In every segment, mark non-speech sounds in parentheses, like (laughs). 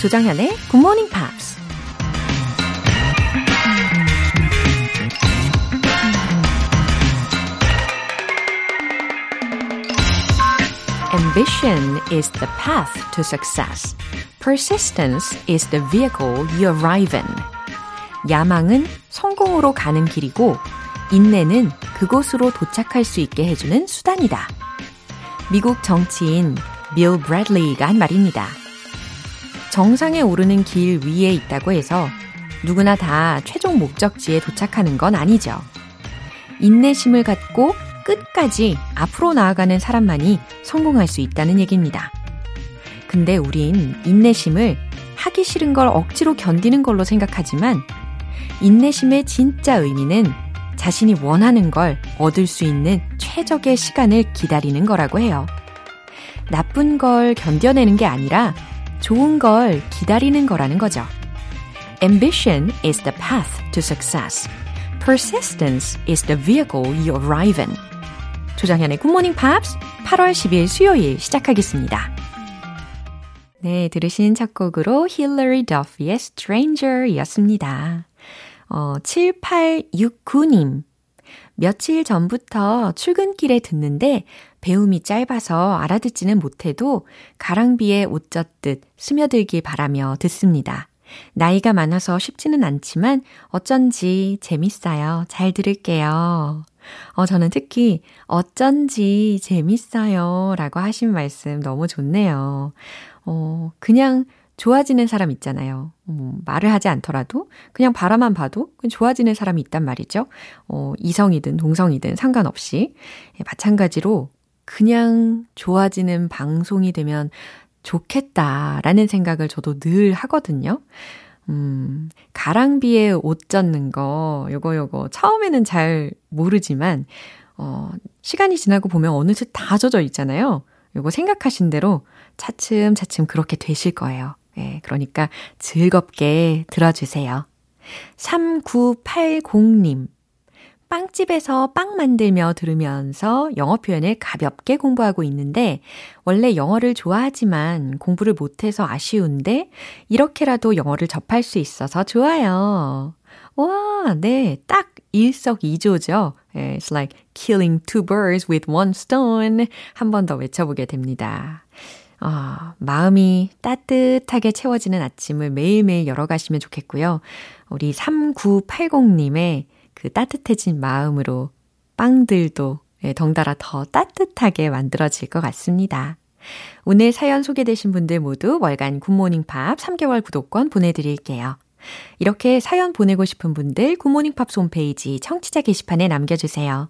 조장현의 Morning Pops. Ambition is the path to success. Persistence is the vehicle you arrive in. 야망은 성공으로 가는 길이고, 인내는 그곳으로 도착할 수 있게 해주는 수단이다. 미국 정치인 빌 브래들리가 한 말입니다. 정상에 오르는 길 위에 있다고 해서 누구나 다 최종 목적지에 도착하는 건 아니죠. 인내심을 갖고 끝까지 앞으로 나아가는 사람만이 성공할 수 있다는 얘기입니다. 근데 우린 인내심을 하기 싫은 걸 억지로 견디는 걸로 생각하지만 인내심의 진짜 의미는 자신이 원하는 걸 얻을 수 있는 최적의 시간을 기다리는 거라고 해요. 나쁜 걸 견뎌내는 게 아니라 좋은 걸 기다리는 거라는 거죠. Ambition is the path to success. Persistence is the vehicle you arrive in. 조장현의 굿모닝 팝스 8월 10일 수요일 시작하겠습니다. 네, 들으신 첫 곡으로 Hilary Duffy의 Stranger 였습니다. 어, 7869님. 며칠 전부터 출근길에 듣는데 배움이 짧아서 알아듣지는 못해도 가랑비에 옷 젖듯 스며들길 바라며 듣습니다. 나이가 많아서 쉽지는 않지만 어쩐지 재밌어요. 잘 들을게요. 어, 저는 특히 어쩐지 재밌어요. 라고 하신 말씀 너무 좋네요. 어, 그냥 좋아지는 사람 있잖아요. 뭐, 말을 하지 않더라도 그냥 바라만 봐도 좋아지는 사람이 있단 말이죠. 어, 이성이든 동성이든 상관없이. 예, 마찬가지로 그냥 좋아지는 방송이 되면 좋겠다라는 생각을 저도 늘 하거든요. 음, 가랑비에 옷 젖는 거, 요거, 요거, 처음에는 잘 모르지만, 어, 시간이 지나고 보면 어느새 다 젖어 있잖아요. 요거 생각하신 대로 차츰 차츰 그렇게 되실 거예요. 예, 그러니까 즐겁게 들어주세요. 3980님. 빵집에서 빵 만들며 들으면서 영어 표현을 가볍게 공부하고 있는데, 원래 영어를 좋아하지만 공부를 못해서 아쉬운데, 이렇게라도 영어를 접할 수 있어서 좋아요. 와, 네, 딱 일석이조죠. It's like killing two birds with one stone. 한 번 더 외쳐보게 됩니다. 아, 마음이 따뜻하게 채워지는 아침을 매일매일 열어가시면 좋겠고요. 우리 3980님의 그 따뜻해진 마음으로 빵들도 예, 덩달아 더 따뜻하게 만들어질 것 같습니다. 오늘 사연 소개되신 분들 모두 월간 굿모닝 팝 3개월 구독권 보내드릴게요. 이렇게 사연 보내고 싶은 분들 굿모닝 팝 홈페이지 청취자 게시판에 남겨주세요.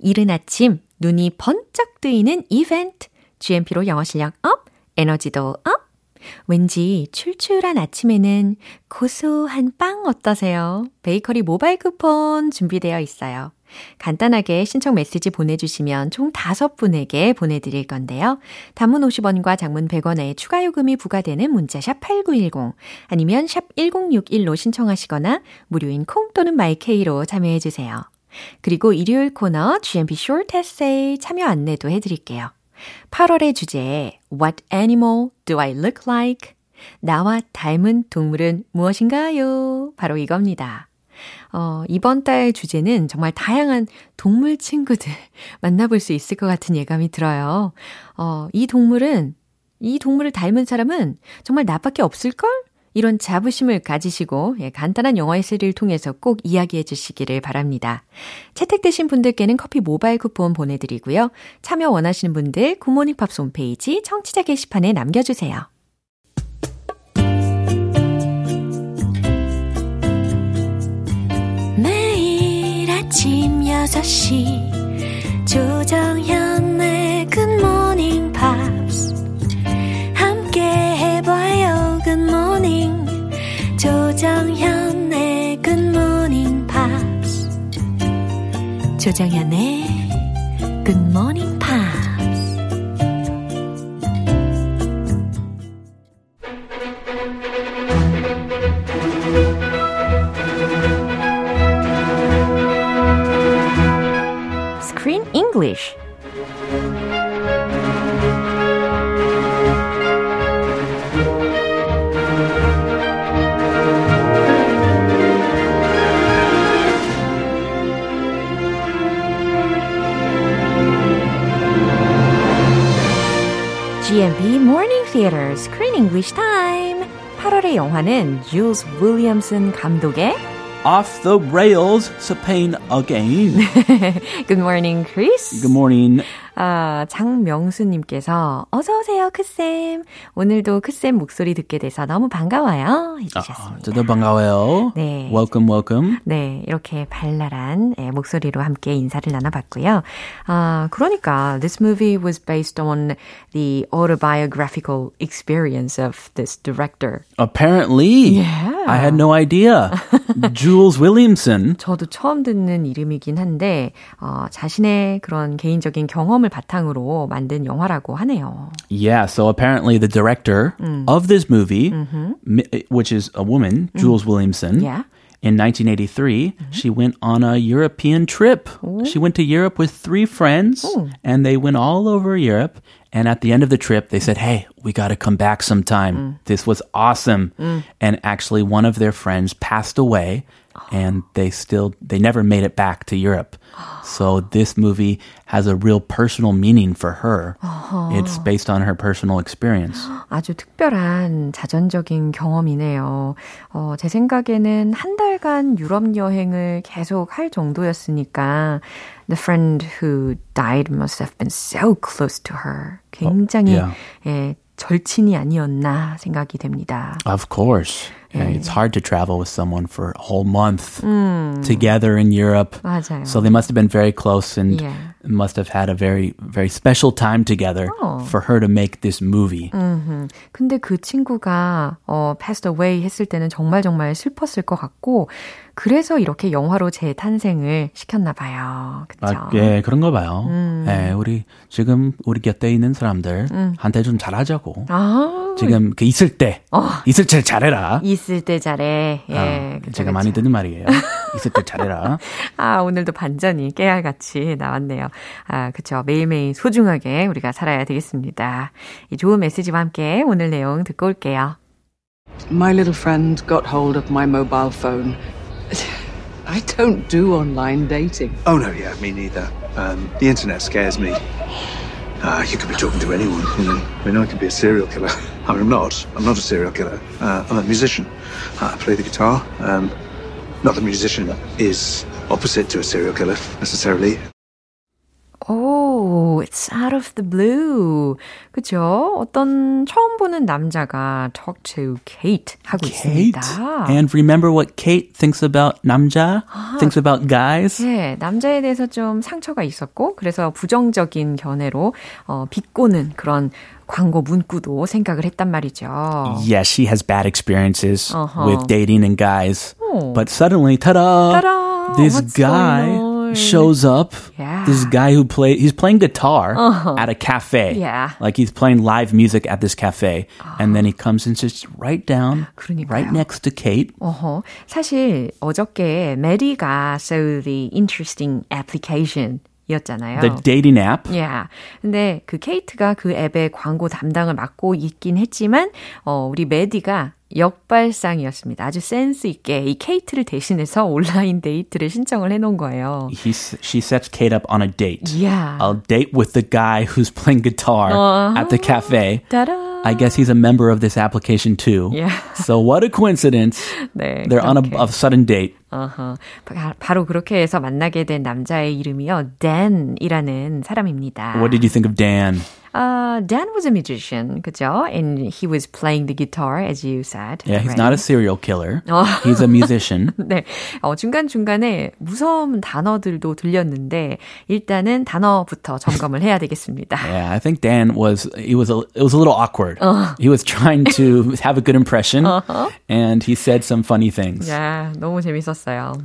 이른 아침 눈이 번쩍 뜨이는 이벤트 GMP로 영어 실력 up, 에너지도 up, 왠지 출출한 아침에는 고소한 빵 어떠세요? 베이커리 모바일 쿠폰 준비되어 있어요. 간단하게 신청 메시지 보내주시면 총 5분에게 보내드릴 건데요. 단문 50원과 장문 100원의 추가 요금이 부과되는 문자 샵 8910 아니면 샵 1061로 신청하시거나 무료인 콩 또는 마이케이로 참여해주세요. 그리고 일요일 코너 GMP Short Essay 참여 안내도 해드릴게요. 8월의 주제 What animal do I look like? 나와 닮은 동물은 무엇인가요? 바로 이겁니다. 어, 이번 달 주제는 정말 다양한 동물 친구들 (laughs) 만나볼 수 있을 것 같은 예감이 들어요. 어, 이 동물은, 이 동물을 닮은 사람은 정말 나밖에 없을걸? 이런 자부심을 가지시고 예, 간단한 영어 에세이를 통해서 꼭 이야기해 주시기를 바랍니다. 채택되신 분들께는 커피 모바일 쿠폰 보내드리고요. 참여 원하시는 분들 굿모닝 팝스 홈페이지 청취자 게시판에 남겨주세요. 매일 아침 6시 조정현 조정현의 굿모 영화는 줄스 윌리엄슨 감독의 Off the Rails Spain again. (laughs) Good morning, Chris. Good morning. 아, 장명수님께서 어서오세요, 크쌤. 오늘도 크쌤 목소리 듣게 돼서 너무 반가워요. 해주셨습니다. 아, 저도 반가워요. 네. Welcome, welcome. 네, 이렇게 발랄한 예, 목소리로 함께 인사를 나눠봤고요. 아, 그러니까 this movie was based on the autobiographical experience of this director. Apparently. Yeah. I had no idea. Jules Williamson. 저도 처음 듣는 이름이긴 한데 어, 자신의 그런 개인적인 경험을 바탕으로 만든 영화라고 하네요. Yeah, so apparently the director 음. of this movie, mm-hmm. which is a woman, Jules 음. Williamson, yeah. in 1983, mm-hmm. she went on a European trip. Ooh. She went to Europe with three friends, Ooh. and they went all over Europe. And at the end of the trip, they said, Hey, we got to come back sometime. Mm. This was awesome. Mm. And actually, one of their friends passed away and they still they never made it back to Europe. (gasps) So this movie has a real personal meaning for her. Uh-huh. It's based on her personal experience. (gasps) 아주 특별한 자전적인 경험이네요. 어, 제 생각에는 한 달간 유럽 여행을 계속 할 정도였으니까 the friend who died must have been so close to her. 굉장히 oh, yeah. 예, 절친이 아니었나 생각이 됩니다. Of course. Yeah, it's hard to travel with someone for a whole month 음. together in Europe. 맞아요. So they must have been very close and yeah. Must have had a very very special time together oh. for her to make this movie. 음흠. 근데 그 친구가 어 passed away 했을 때는 정말 정말 슬펐을 것 같고 그래서 이렇게 영화로 재탄생을 시켰나 봐요. 그렇죠? 아, 예, 그런가 봐요. 음. 예, 우리 지금 우리 곁에 있는 사람들 음. 한테 좀 잘하자고. 아. 지금 그 있을 때 어. 있을 때 잘해라. 있을 때 잘해. 예, 아, 그쵸, 제가 그쵸. 많이 듣는 말이에요. (laughs) 있을 때 잘해라. 아, 오늘도 반전이 깨알같이 나왔네요. 아, 그쵸. 매일매일 소중하게 우리가 살아야 되겠습니다. 이 좋은 메시지와 함께 오늘 내용 듣고 올게요. My little friend got hold of my mobile phone. I don't do online dating. Oh, no, yeah, me neither. Um, the internet scares me. Uh, you could be talking to anyone, you know. I mean, I could be a serial killer. I mean, I'm not. I'm not a serial killer. Uh, I'm a musician. Uh, I play the guitar. Um, not the musician is opposite to a serial killer necessarily. Oh, it's out of the blue. 그죠? 어떤 처음 보는 남자가 talk to Kate 하고 Kate? 있습니다. And remember what Kate thinks about 남자? 아, thinks about guys? 네, 남자에 대해서 좀 상처가 있었고 그래서 부정적인 견해로 어, 비꼬는 그런 광고 문구도 생각을 했단 말이죠. Yeah, she has bad experiences uh-huh. with dating and guys. Oh. But suddenly, ta-da! ta-da! This guy shows up. Yeah. This guy who play he's playing guitar uh-huh. at a cafe. Yeah. Like he's playing live music at this cafe. Uh-huh. And then he comes and sits right down 그러니까요. right next to Kate. Uh-huh. 사실 어저께 메리가 so the interesting application 이었잖아요. The dating app. Yeah. 근데 그 케이트가 그 앱의 광고 담당을 맡고 있긴 했지만 어 우리 메디가 역발상이었습니다. 아주 센스 있게 이 케이트를 대신해서 온라인 데이트를 신청을 해놓은 거예요. He, she sets Kate up on a date. Yeah. A date with the guy who's playing guitar uh-huh. at the cafe. Ta-da. I guess he's a member of this application too. Yeah. So what a coincidence. 네, They're on a, a sudden date. Uh-huh. 바로 그렇게 해서 만나게 된 남자의 이름이요. Dan이라는 사람입니다. What did you think of Dan? Uh, Dan was a musician, 그죠? And he was playing the guitar, as you said. Yeah, he's right? not a serial killer. (laughs) he's a musician. (laughs) 네, 어, 중간중간에 무서운 단어들도 들렸는데 일단은 단어부터 점검을 해야 되겠습니다. Yeah, (laughs) I think Dan was, he was a, it was a little awkward. Uh. He was trying to have a good impression uh-huh. and he said some funny things. Yeah, 너무 재밌었어요.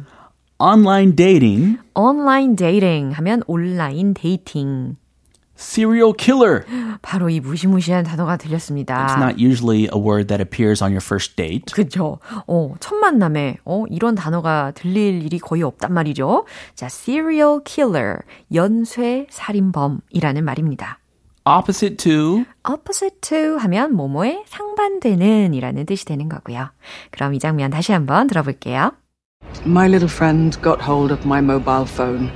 Online dating. Online dating 하면 온라인 데이팅. Serial killer. 바로 이 무시무시한 단어가 들렸습니다. It's not usually a word that appears on your first date. 그죠. 어, 첫 만남에 어, 이런 단어가 들릴 일이 거의 없단 말이죠. 자, serial killer, 연쇄 살인범이라는 말입니다. opposite to opposite to 하면 뭐뭐에 상반되는 이라는 뜻이 되는 거고요. 그럼 이 장면 다시 한번 들어볼게요. My little friend got hold of my mobile phone.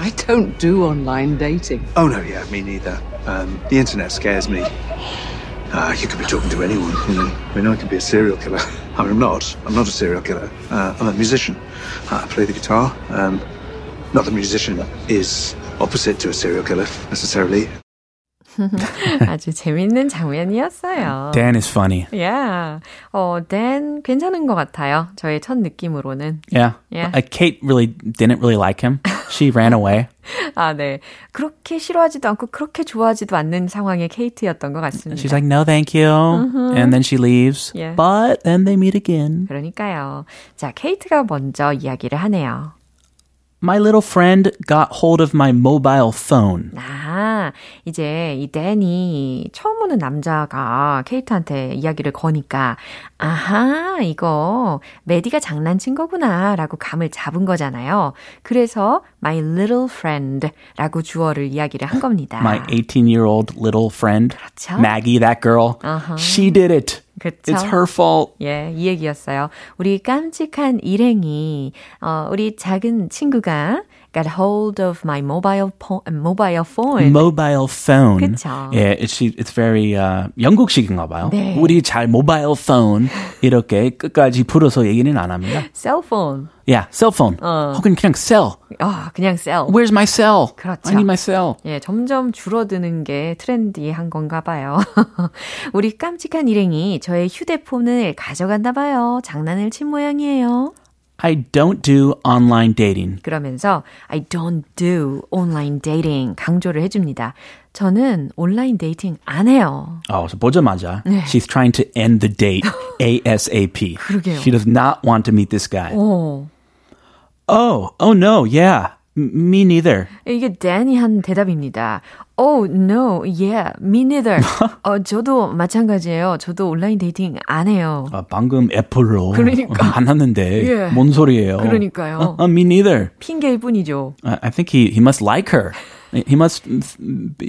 I don't do online dating. Oh, no, yeah, me neither. Um, the internet scares me. Uh, you could be talking to anyone, you know. I mean, I could be a serial killer. (laughs) I mean, I'm not. I'm not a serial killer. Uh, I'm a musician. Uh, I play the guitar. Um, not the musician is opposite to a serial killer necessarily. 아주 재밌는 장면이었어요. Dan is funny. Yeah. 어, Dan 괜찮은 것 같아요. 저의 첫 느낌으로는. Yeah. Yeah. Uh, Kate really didn't really like him. She ran away. 아, 네. 그렇게 싫어하지도 않고 그렇게 좋아하지도 않는 상황의 케이트였던 것 같습니다. She's like, no, thank you. And then she leaves. Yeah. But then they meet again. 그러니까요. 자, 케이트가 먼저 이야기를 하네요. My little friend got hold of my mobile phone. 아, 이제 이 댄이 처음 오는 남자가 케이트한테 이야기를 거니까, 아하, 이거 메디가 장난친 거구나 라고 감을 잡은 거잖아요. 그래서 my little friend 라고 주어를 이야기를 한 겁니다. My 18 year old little friend, 그렇죠. Maggie, that girl, she did it. 그렇죠. It's her fault. 예, 이 얘기였어요. 우리 깜찍한 일행이, 어, 우리 작은 친구가 got hold of my mobile, po- mobile phone. Mobile phone. 그쵸. 예, it's, she- it's very uh, 영국식인가 봐요. 네. 우리 잘 mobile phone 이렇게 끝까지 풀어서 얘기는 안 합니다. cell phone. Yeah, cell phone. 혹은 그냥 cell. 아, 그냥 cell. Where's my cell? 그렇죠. I need my cell. 예, 점점 줄어드는 게 트렌디한 건가 봐요. 우리 깜찍한 일행이 저의 휴대폰을 가져갔나 봐요. 장난을 친 모양이에요. I don't do online dating. 그러면서 I don't do online dating 강조를 해줍니다. 저는 온라인 데이팅 안 해요. 어, 그래서 보자마자 she's trying to end the date (laughs) ASAP. 그러게요. She does not want to meet this guy. 어, Oh, oh no, yeah. Me neither. 이게 댄이 한 대답입니다. Oh no, yeah, me neither. 어, 저도 마찬가지예요. 저도 온라인 데이팅 안 해요. 아, 방금 애플로 그러니까. 만났는데 예. 뭔 소리예요? 그러니까요. 어, 어, me neither. 핑계일 뿐이죠. I, I think he he must like her. He must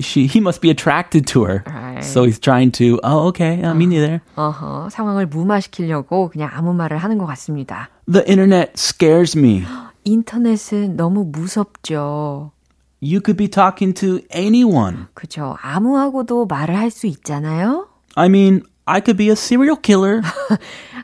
she he must be attracted to her. Right. So he's trying to oh okay, uh, me neither. 어허, 상황을 무마시키려고 그냥 아무 말을 하는 것 같습니다. The internet scares me. 인터넷은 너무 무섭죠. You could be talking to anyone. 그죠. 아무하고도 말을 할 수 있잖아요. I mean, I could be a serial killer.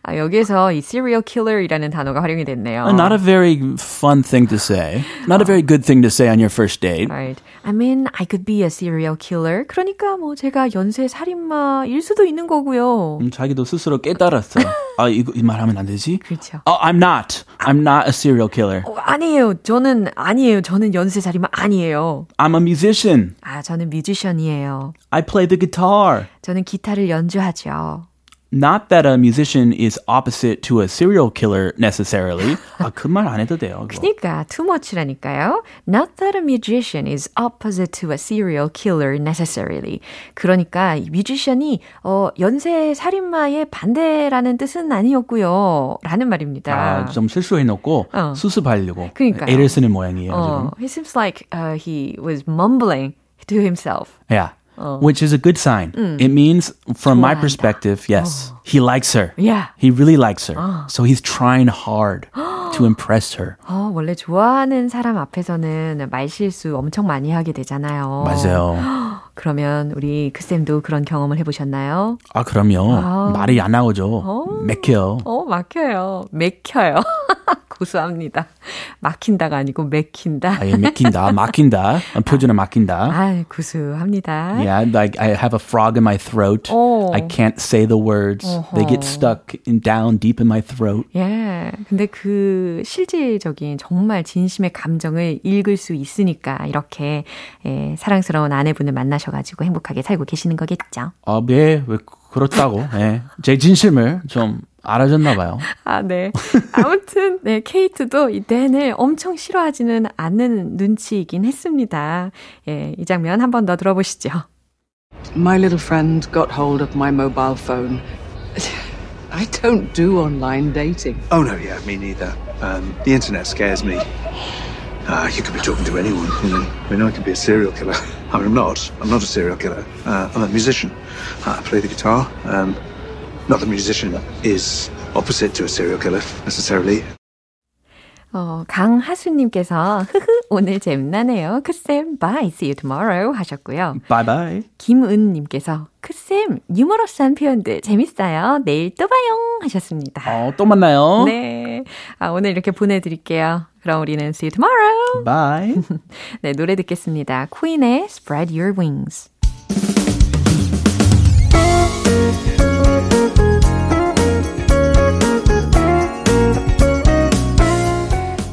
아, 여기에서 이 serial killer이라는 단어가 활용이 됐네요. Not a very fun thing to say. Not a very good thing to say on your first date. Right. I mean, I could be a serial killer. 그러니까 뭐 제가 연쇄 살인마일 수도 있는 거고요. 음, 자기도 스스로 깨달았어. 아, 이거 이 말하면 안 되지? 그렇죠. Oh, I'm not. I'm not a serial killer. 어, 아니에요. 저는 아니에요. 저는 연쇄 살인마 아니에요. I'm a musician. 아, 저는 뮤지션이에요. I play the guitar. 저는 기타를 연주하죠. Not that a musician is opposite to a serial killer necessarily. (laughs) 아, 그 말 안 해도 돼요. 그거. 그러니까 too much라니까요. Not that a musician is opposite to a serial killer necessarily. 그러니까 이 뮤지션이 어, 연쇄 살인마의 반대라는 뜻은 아니었고요. 라는 말입니다. 아, 좀 실수해놓고 어. 수습하려고 그러니까요. 애를 쓰는 모양이에요. 어, he seems like uh, he was mumbling to himself. 지 금. Yeah. Which is a good sign. It means, from my 좋아한다. perspective, yes, he likes her. Yeah. He really likes her. So he's trying hard (gasps) to impress her. 어, 원래 좋아하는 사람 앞에서는 말실수 엄청 많이 하게 되잖아요. 맞아요. (gasps) (gasps) 그러면 우리 크쌤도 그런 경험을 해보셨나요? 아, 그럼요. 말이 안 나오죠. 맥혀요. 어, 막혀요. 맥혀요. (laughs) 고소합니다. 막힌다가 아니고 맥힌다. 아 예 맥힌다, 막힌다. 표준은 막힌다. 아, 구수합니다. Yeah, like I have a frog in my throat. 어. I can't say the words. They get stuck in, down deep in my throat. 예. 근데 그 실질적인 정말 진심의 감정을 읽을 수 있으니까 이렇게 예, 사랑스러운 아내분을 만나 셔가지고 행복하게 살고 계시는 거겠죠. 아, 네, 왜 그렇다고? 예. 제 진심을 좀 알아줬나 봐요. 아, 네. 아무튼, 네, 케이트도 이 댄을 엄청 싫어하지는 않는 눈치이긴 했습니다. 예, 이 장면 한 번 더 들어보시죠. My little friend got hold of my mobile phone. I don't do online dating. Oh no, yeah, me neither. Um, the internet scares me. Uh, you could be talking to anyone, you know. I mean, I could be a serial killer. I mean, I'm not. I'm not a serial killer. Uh, I'm a musician. Uh, I play the guitar. Um, not the musician is opposite to a serial killer necessarily. 어, 강하수님께서, 흐흐, 오늘 잼나네요. 크쌤, bye, see you tomorrow 하셨고요. Bye bye. 김은님께서, 크쌤, 유머러스한 표현들 재밌어요. 내일 또 봐요 하셨습니다. 어, 또 만나요. 네. 아, 오늘 이렇게 보내드릴게요. 그럼 우리는 see you tomorrow. Bye. (laughs) 네, 노래 듣겠습니다. 퀸의 Spread Your Wings.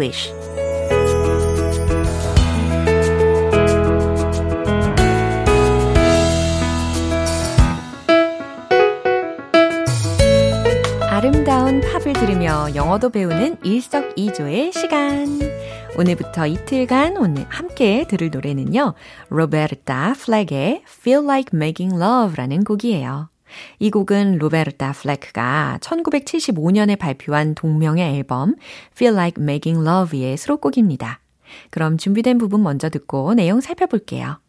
English 아름다운 팝을 들으며 영어도 배우는 일석이조의 시간. 오늘부터 이틀간 오늘 함께 들을 노래는요. 로베르타 플렉의 Feel Like Making Love라는 곡이에요. 이 곡은 로베르타 플렉가 1975년에 발표한 동명의 앨범 Feel Like Making Love의 수록곡입니다. 그럼 준비된 부분 먼저 듣고 내용 살펴볼게요.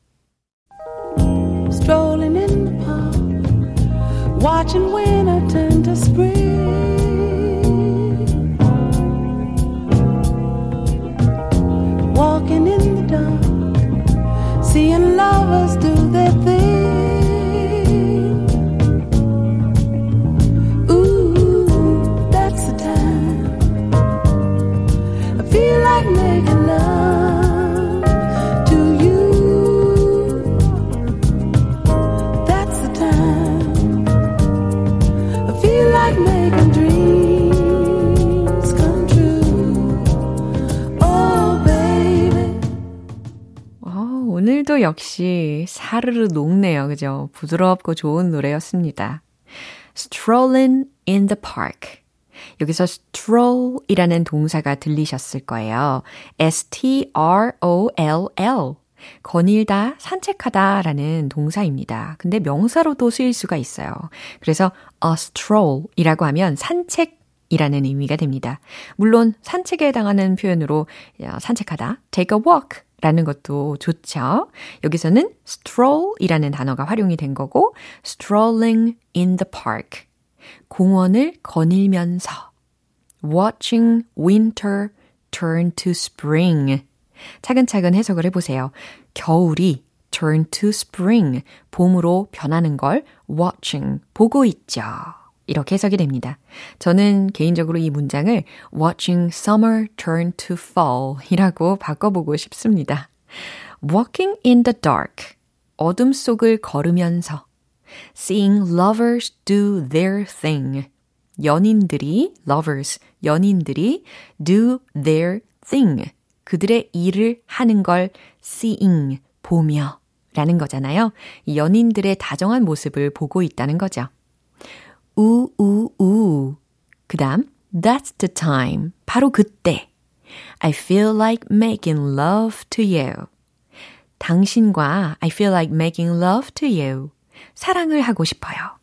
Strolling in the park, watching winter turn to spring. Walking in the dark, seeing lovers do their thing. 역시 사르르 녹네요. 그죠? 부드럽고 좋은 노래였습니다. Strolling in the park. 여기서 stroll이라는 동사가 들리셨을 거예요. S-T-R-O-L-L. 거닐다, 산책하다 라는 동사입니다. 근데 명사로도 쓰일 수가 있어요. 그래서 a stroll이라고 하면 산책 이라는 의미가 됩니다. 물론 산책에 해당하는 표현으로 야, 산책하다, take a walk 라는 것도 좋죠. 여기서는 stroll이라는 단어가 활용이 된 거고 strolling in the park 공원을 거닐면서 watching winter turn to spring 차근차근 해석을 해보세요. 겨울이 turn to spring 봄으로 변하는 걸 watching 보고 있죠. 이렇게 해석이 됩니다. 저는 개인적으로 이 문장을 watching summer turn to fall 이라고 바꿔보고 싶습니다. walking in the dark. 어둠 속을 걸으면서 seeing lovers do their thing. 연인들이, lovers, 연인들이 do their thing. 그들의 일을 하는 걸 seeing, 보며 라는 거잖아요. 이 연인들의 다정한 모습을 보고 있다는 거죠. 우, 우, 우. 그 다음, that's the time. 바로 그때. I feel like making love to you. 당신과 I feel like making love to you. 사랑을 하고 싶어요.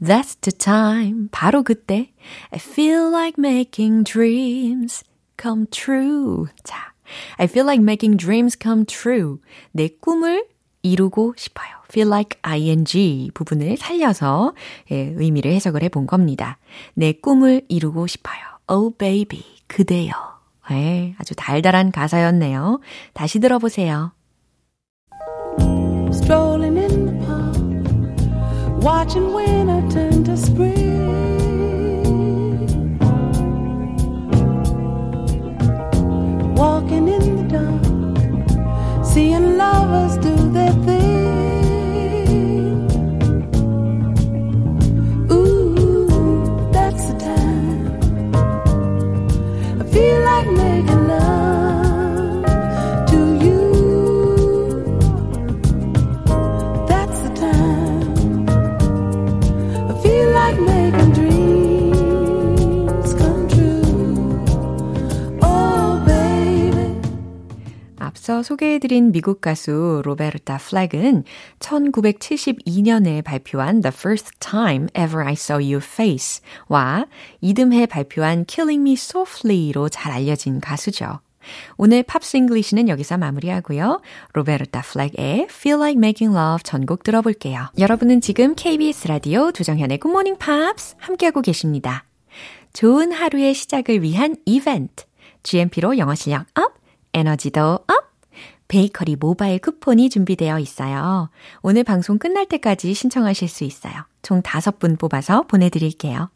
That's the time. 바로 그때. I feel like making dreams come true. 자, I feel like making dreams come true. 내 꿈을 이루고 싶어요. feel like ing 부분을 살려서 예, 의미를 해석을 해본 겁니다. 내 꿈을 이루고 싶어요. Oh baby, 그대여. 예, 아주 달달한 가사였네요. 다시 들어보세요. Strolling in the park, watching winter turn to spring. Walking in the dark, seeing lovers do their thing. 소개해드린 미국 가수 로베르타 플렉은 1972년에 발표한 The First Time Ever I Saw Your Face와 이듬해 발표한 Killing Me Softly로 잘 알려진 가수죠. 오늘 Pops English는 여기서 마무리하고요. 로베르타 플렉의 Feel Like Making Love 전곡 들어볼게요. 여러분은 지금 KBS 라디오 조정현의 Good Morning Pops 함께하고 계십니다. 좋은 하루의 시작을 위한 이벤트. GMP로 영어 실력 up, 에너지도 up! 베이커리 모바일 쿠폰이 준비되어 있어요. 오늘 방송 끝날 때까지 신청하실 수 있어요. 총 5분 뽑아서 보내드릴게요.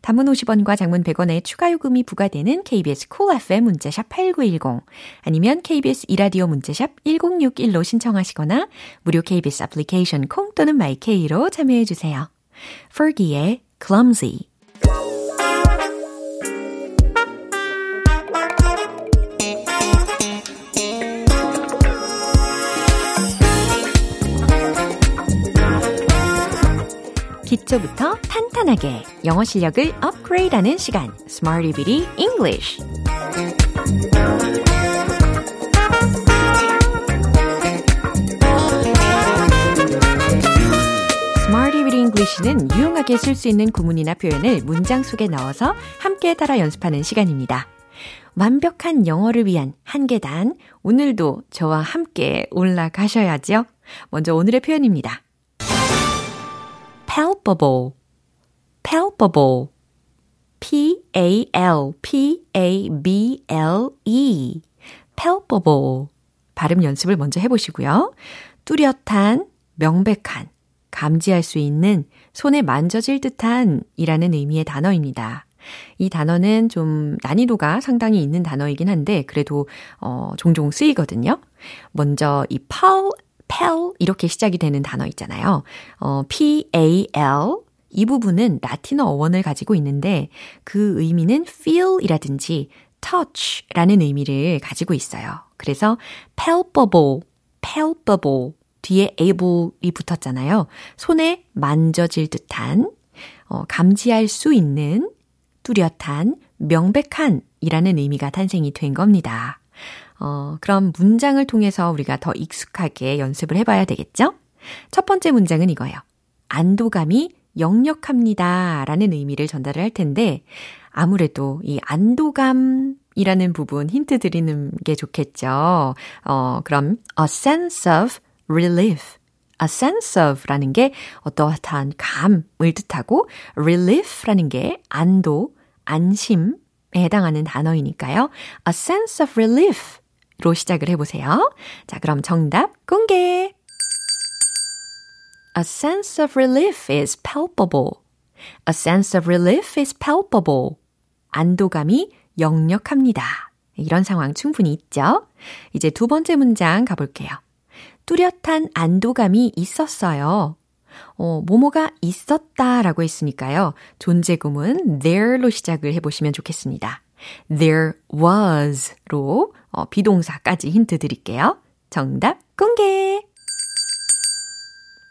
단문 50원과 장문 100원의 추가 요금이 부과되는 KBS cool cool FM 문자샵 8910 아니면 KBS 이라디오 문자샵 1061로 신청하시거나 무료 KBS 애플리케이션 콩 또는 마이케이로 참여해 주세요. Fergie의 Clumsy 기초부터 탄탄하게 영어 실력을 업그레이드하는 시간 English Smarty Bitty English는 유용하게 쓸 수 있는 구문이나 표현을 문장 속에 넣어서 함께 따라 연습하는 시간입니다. 완벽한 영어를 위한 한 계단, 오늘도 저와 함께 올라가셔야죠. 먼저 오늘의 표현입니다. Palpable, palpable, P-A-L-P-A-B-L-E, palpable. 발음 연습을 먼저 해보시고요. 뚜렷한, 명백한, 감지할 수 있는, 손에 만져질 듯한 이라는 의미의 단어입니다. 이 단어는 좀 난이도가 상당히 있는 단어이긴 한데, 그래도, 어, 종종 쓰이거든요. 먼저 이 pal, pal 이렇게 시작이 되는 단어 있잖아요. 어, p-a-l 이 부분은 라틴어 어원을 가지고 있는데 그 의미는 feel이라든지 touch라는 의미를 가지고 있어요. 그래서 palpable, palpable 뒤에 able이 붙었잖아요. 손에 만져질 듯한, 어, 감지할 수 있는, 뚜렷한, 명백한 이라는 의미가 탄생이 된 겁니다. 어, 그럼 문장을 통해서 우리가 더 익숙하게 연습을 해봐야 되겠죠? 첫 번째 문장은 이거예요. 안도감이 역력합니다. 라는 의미를 전달을 할 텐데, 아무래도 이 안도감 이라는 부분 힌트 드리는 게 좋겠죠. 어, 그럼 a sense of relief. a sense of 라는 게 어떠한 감을 뜻하고 relief라는 게 안도, 안심에 해당하는 단어이니까요. a sense of relief 로 시작을 해보세요. 자, 그럼 정답 공개! A sense of relief is palpable. A sense of relief is palpable. 안도감이 역력합니다. 이런 상황 충분히 있죠? 이제 두 번째 문장 가볼게요. 뚜렷한 안도감이 있었어요. 어, 뭐뭐가 있었다 라고 했으니까요. 존재구문 there로 시작을 해보시면 좋겠습니다. There was로 어, 비동사까지 힌트 드릴게요. 정답 공개!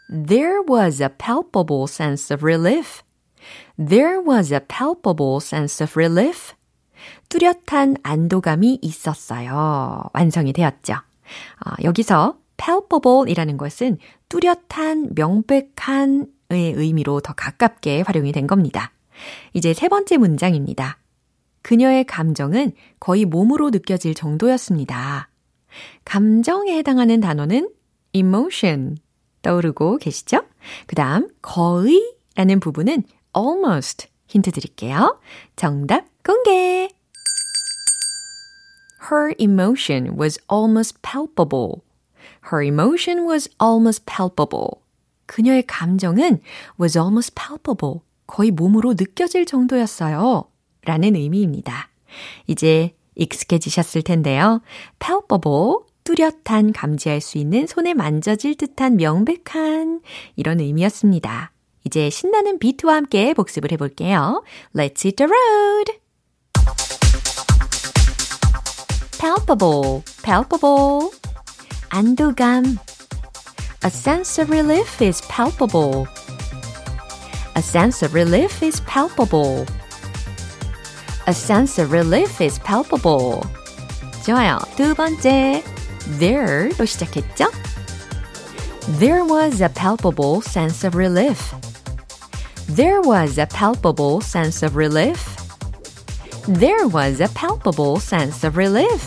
There was a palpable sense of relief. There was a palpable sense of relief. 뚜렷한 안도감이 있었어요. 완성이 되었죠. 어, 여기서 palpable 이라는 것은 뚜렷한, 명백한의 의미로 더 가깝게 활용이 된 겁니다. 이제 세 번째 문장입니다. 그녀의 감정은 거의 몸으로 느껴질 정도였습니다. 감정에 해당하는 단어는 emotion 떠오르고 계시죠? 그 다음 거의 라는 부분은 almost 힌트 드릴게요. 정답 공개! Her emotion was almost palpable. Her emotion was almost palpable. 그녀의 감정은 was almost palpable. 거의 몸으로 느껴질 정도였어요. 라는 의미입니다. 이제 익숙해지셨을 텐데요. palpable, 뚜렷한, 감지할 수 있는, 손에 만져질 듯한, 명백한, 이런 의미였습니다. 이제 신나는 비트와 함께 복습을 해볼게요. Let's hit the road! palpable, palpable. 안도감. A sense of relief is palpable. A sense of relief is palpable. A sense of relief is palpable. 좋아요. 두 번째. there로 시작했죠? There was a palpable sense of relief. There was a palpable sense of relief. There was a palpable sense of relief.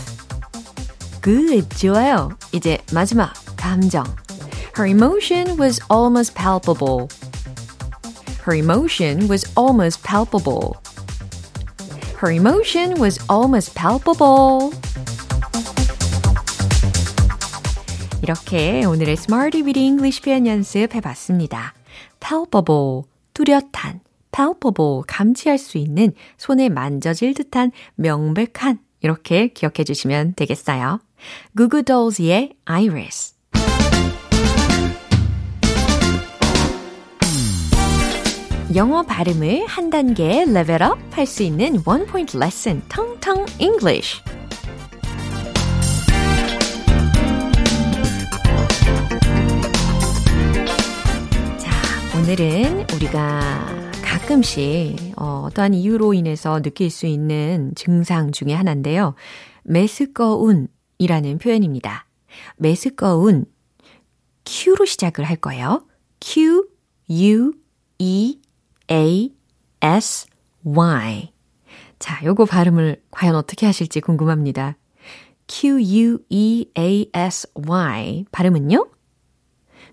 Good, 좋아요. 이제 마지막 감정. Her emotion was almost palpable. Her emotion was almost palpable. Her emotion was almost palpable. 이렇게 오늘의 Smarty Weedy English 표현 연습 해봤습니다. palpable, 뚜렷한, palpable, 감지할 수 있는, 손에 만져질 듯한, 명백한, 이렇게 기억해 주시면 되겠어요. Goo Dolls의 Iris. 영어 발음을 한 단계 레벨업 할 수 있는 원 포인트 레슨 텅텅 English. 자, 오늘은 우리가 가끔씩 어, 어떠한 이유로 인해서 느낄 수 있는 증상 중에 하나인데요. 메스꺼운이라는 표현입니다. 메스꺼운 Q로 시작을 할 거예요. Q, U, E, A, S, Y. 자, 요거 발음을 과연 어떻게 하실지 궁금합니다. Q, U, E, A, S, Y. 발음은요?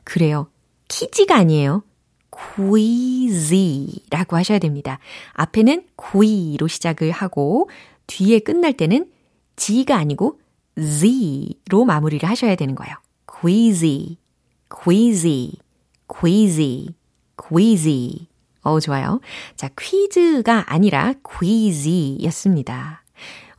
그래요. 키지가 아니에요. queasy라고 하셔야 됩니다. 앞에는 que로 시작을 하고 뒤에 끝날 때는 g가 아니고 z로 마무리를 하셔야 되는 거예요. queasy, queasy, queasy, queasy. 어, 좋아요. 자, 퀴즈가 아니라 quizy였습니다.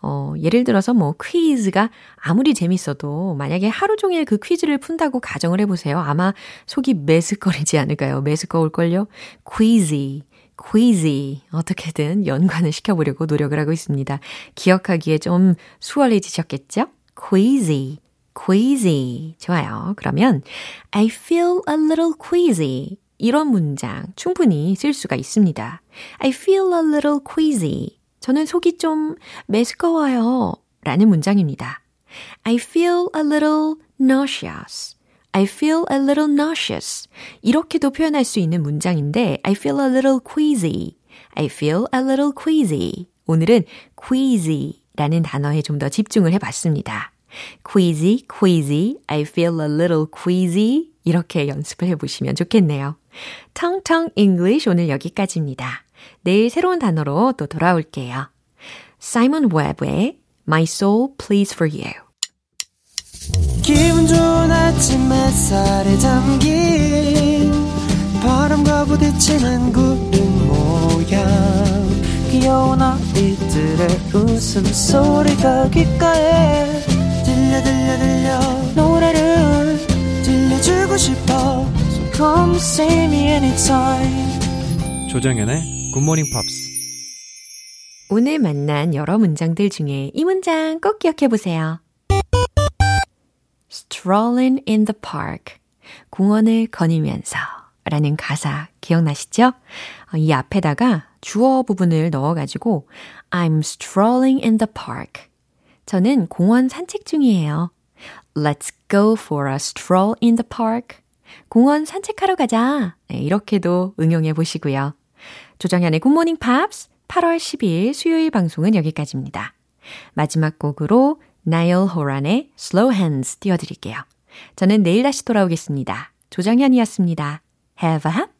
어, 예를 들어서 뭐 퀴즈가 아무리 재밌어도 만약에 하루 종일 그 퀴즈를 푼다고 가정을 해보세요. 아마 속이 메스꺼리지 않을까요? 메스꺼울걸요? 퀴zy, 퀴zy 어떻게든 연관을 시켜보려고 노력을 하고 있습니다. 기억하기에 좀 수월해지셨겠죠? 퀴zy, queasy. 좋아요. 그러면 I feel a little queasy. 이런 문장 충분히 쓸 수가 있습니다. I feel a little queasy. 저는 속이 좀 메스꺼워요. 라는 문장입니다. I feel a little nauseous. I feel a little nauseous. 이렇게도 표현할 수 있는 문장인데 I feel a little queasy. I feel a little queasy. 오늘은 queasy 라는 단어에 좀 더 집중을 해봤습니다. queasy, queasy, I feel a little queasy. 이렇게 연습을 해보시면 좋겠네요. 텅텅 English 오늘 여기까지입니다. 내일 새로운 단어로 또 돌아올게요. 사이먼 웹의 My Soul Pleads For You 기분 좋은 아침 햇살에 담긴 바람과 부딪히는 구름 모양 귀여운 아이들의 웃음소리가 귓가에 들려 들려 들려 노래를 들려주고 싶어 come see me anytime 조정연의 굿모닝 팝스 오늘 만난 여러 문장들 중에 이 문장 꼭 기억해 보세요. Strolling in the park. 공원을 거니면서 라는 가사 기억나시죠? 이 앞에다가 주어 부분을 넣어가지고 I'm strolling in the park. 저는 공원 산책 중이에요. Let's go for a stroll in the park. 공원 산책하러 가자. 네, 이렇게도 응용해 보시고요. 조정현의 굿모닝 팝스 8월 10일 수요일 방송은 여기까지입니다. 마지막 곡으로 나일 호란의 Slow Hands 띄워드릴게요. 저는 내일 다시 돌아오겠습니다. 조정현이었습니다. Have a